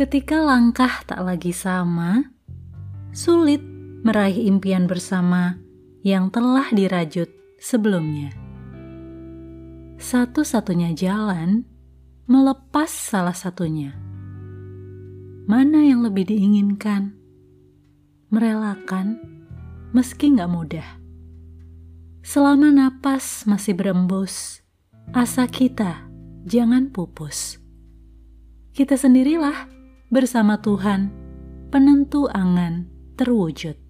Ketika langkah tak lagi sama, sulit meraih impian bersama yang telah dirajut sebelumnya. Satu-satunya jalan melepas salah satunya. Mana yang lebih diinginkan? Merelakan, meski nggak mudah. Selama napas masih berembus, asa kita jangan pupus. Kita sendirilah bersama Tuhan, penentu angan terwujud.